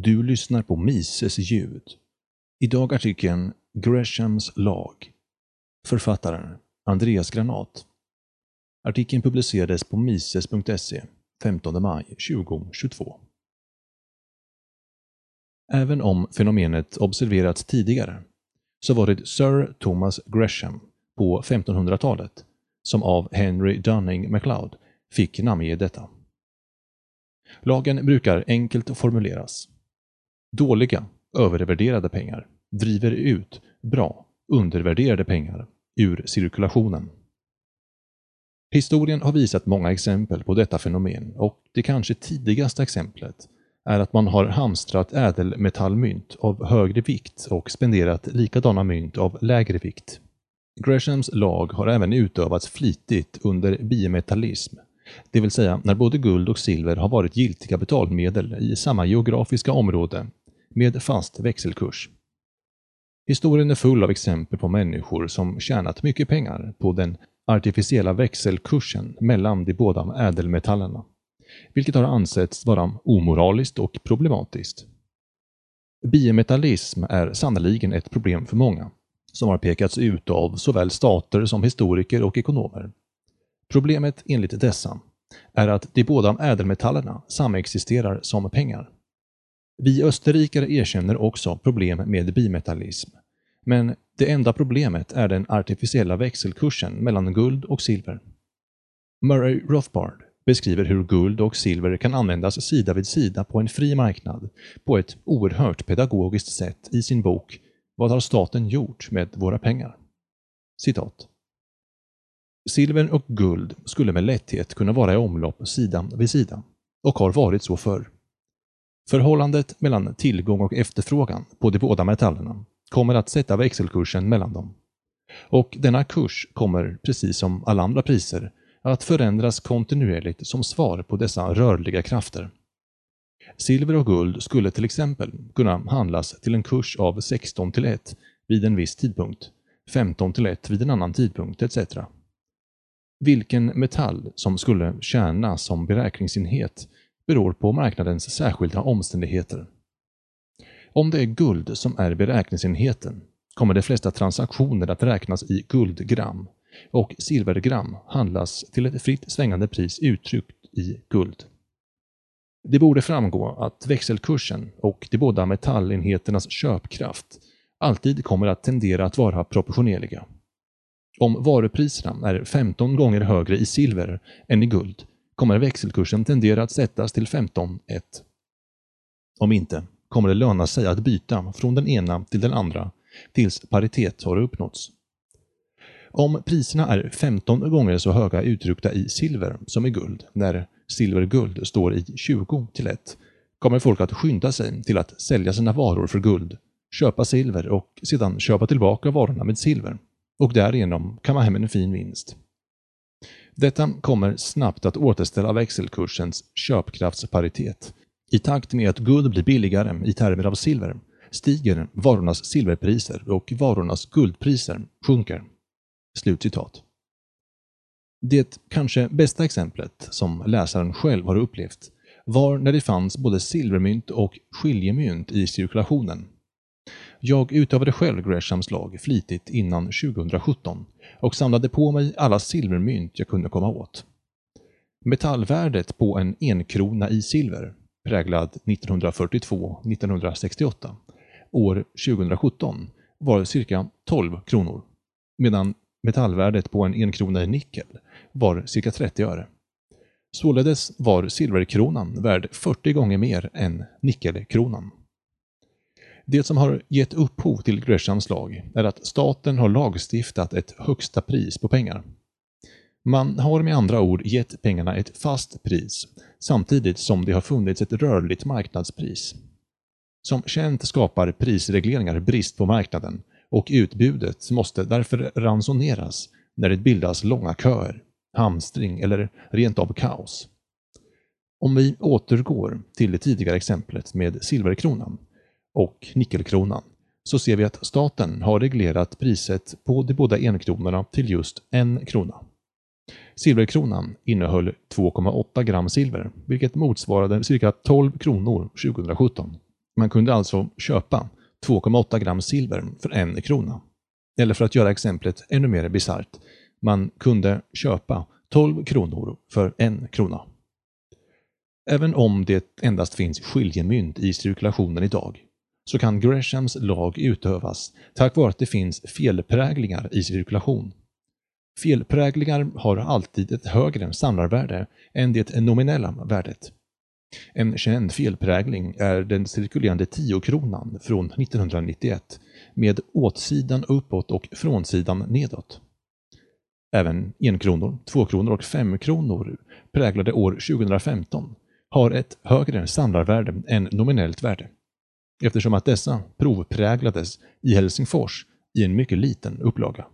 Du lyssnar på Mises ljud. Idag artikeln Greshams lag. Författaren Andreas Granat. Artikeln publicerades på mises.se 15 maj 2022. Även om fenomenet observerats tidigare så var det Sir Thomas Gresham på 1500-talet som av Henry Dunning MacLeod fick namnge detta. Lagen brukar enkelt formuleras. Dåliga, övervärderade pengar driver ut bra, undervärderade pengar ur cirkulationen. Historien har visat många exempel på detta fenomen och det kanske tidigaste exemplet är att man har hamstrat ädelmetallmynt av högre vikt och spenderat likadana mynt av lägre vikt. Greshams lag har även utövats flitigt under biometallism det vill säga när både guld och silver har varit giltiga betalmedel i samma geografiska område med fast växelkurs. Historien är full av exempel på människor som tjänat mycket pengar på den artificiella växelkursen mellan de båda ädelmetallerna, vilket har ansetts vara omoraliskt och problematiskt. Biometallism är sannoliken ett problem för många, som har pekats ut av såväl stater som historiker och ekonomer. Problemet enligt dessa är att de båda ädelmetallerna samexisterar som pengar. Vi österrikare erkänner också problem med bimetallism, men det enda problemet är den artificiella växelkursen mellan guld och silver. Murray Rothbard beskriver hur guld och silver kan användas sida vid sida på en fri marknad på ett oerhört pedagogiskt sätt i sin bok Vad har staten gjort med våra pengar? Citat. Silver och guld skulle med lätthet kunna vara i omlopp sida vid sida och har varit så förr. Förhållandet mellan tillgång och efterfrågan på de båda metallerna kommer att sätta växelkursen mellan dem. Och denna kurs kommer, precis som alla andra priser, att förändras kontinuerligt som svar på dessa rörliga krafter. Silver och guld skulle till exempel kunna handlas till en kurs av 16 till 1 vid en viss tidpunkt, 15 till 1 vid en annan tidpunkt etc. Vilken metall som skulle tjäna som beräkningsenhet beror på marknadens särskilda omständigheter. Om det är guld som är beräkningsenheten kommer de flesta transaktioner att räknas i guldgram och silvergram handlas till ett fritt svängande pris uttryckt i guld. Det borde framgå att växelkursen och de båda metallenheternas köpkraft alltid kommer att tendera att vara proportionerliga. Om varupriserna är 15 gånger högre i silver än i guld kommer växelkursen tendera att sättas till 15-1. Om inte kommer det löna sig att byta från den ena till den andra tills paritet har uppnåtts. Om priserna är 15 gånger så höga uttryckta i silver som i guld, när silver-guld står i 20 till 1, kommer folk att skynda sig till att sälja sina varor för guld, köpa silver och sedan köpa tillbaka varorna med silver och därigenom kamma hem en fin vinst. Detta kommer snabbt att återställa växelkursens köpkraftsparitet. I takt med att guld blir billigare i termer av silver stiger varornas silverpriser och varornas guldpriser sjunker. Slutcitat. Det kanske bästa exemplet som läsaren själv har upplevt var när det fanns både silvermynt och skiljemynt i cirkulationen. Jag utövade själv Greshams lag flitigt innan 2017 och samlade på mig alla silvermynt jag kunde komma åt. Metallvärdet på en enkrona i silver, präglad 1942-1968, år 2017 var cirka 12 kronor, medan metallvärdet på en enkrona i nickel var cirka 30 öre. Således var silverkronan värd 40 gånger mer än nickelkronan. Det som har gett upphov till Greshams lag är att staten har lagstiftat ett högsta pris på pengar. Man har med andra ord gett pengarna ett fast pris, samtidigt som det har funnits ett rörligt marknadspris. Som känt skapar prisregleringar brist på marknaden och utbudet måste därför ransoneras när det bildas långa köer, hamstring eller rent av kaos. Om vi återgår till det tidigare exemplet med silverkronan och nickelkronan så ser vi att staten har reglerat priset på de båda enkronorna till just en krona. Silverkronan innehöll 2,8 gram silver, vilket motsvarade cirka 12 kronor 2017, Man kunde alltså köpa 2,8 gram silver för en krona. Eller för att göra exemplet ännu mer bisarrt, man kunde köpa 12 kronor för en krona. Även om det endast finns skiljemynt i cirkulationen idag, så kan Greshams lag utövas tack vare att det finns felpräglingar i cirkulation. Felpräglingar har alltid ett högre samlarvärde än det nominella värdet. En känd felprägling är den cirkulerande 10-kronan från 1991 med åtsidan uppåt och frånsidan nedåt. Även enkronor, tvåkronor och femkronor präglade år 2015 har ett högre samlarvärde än nominellt värde eftersom att dessa provpräglades i Helsingfors i en mycket liten upplaga.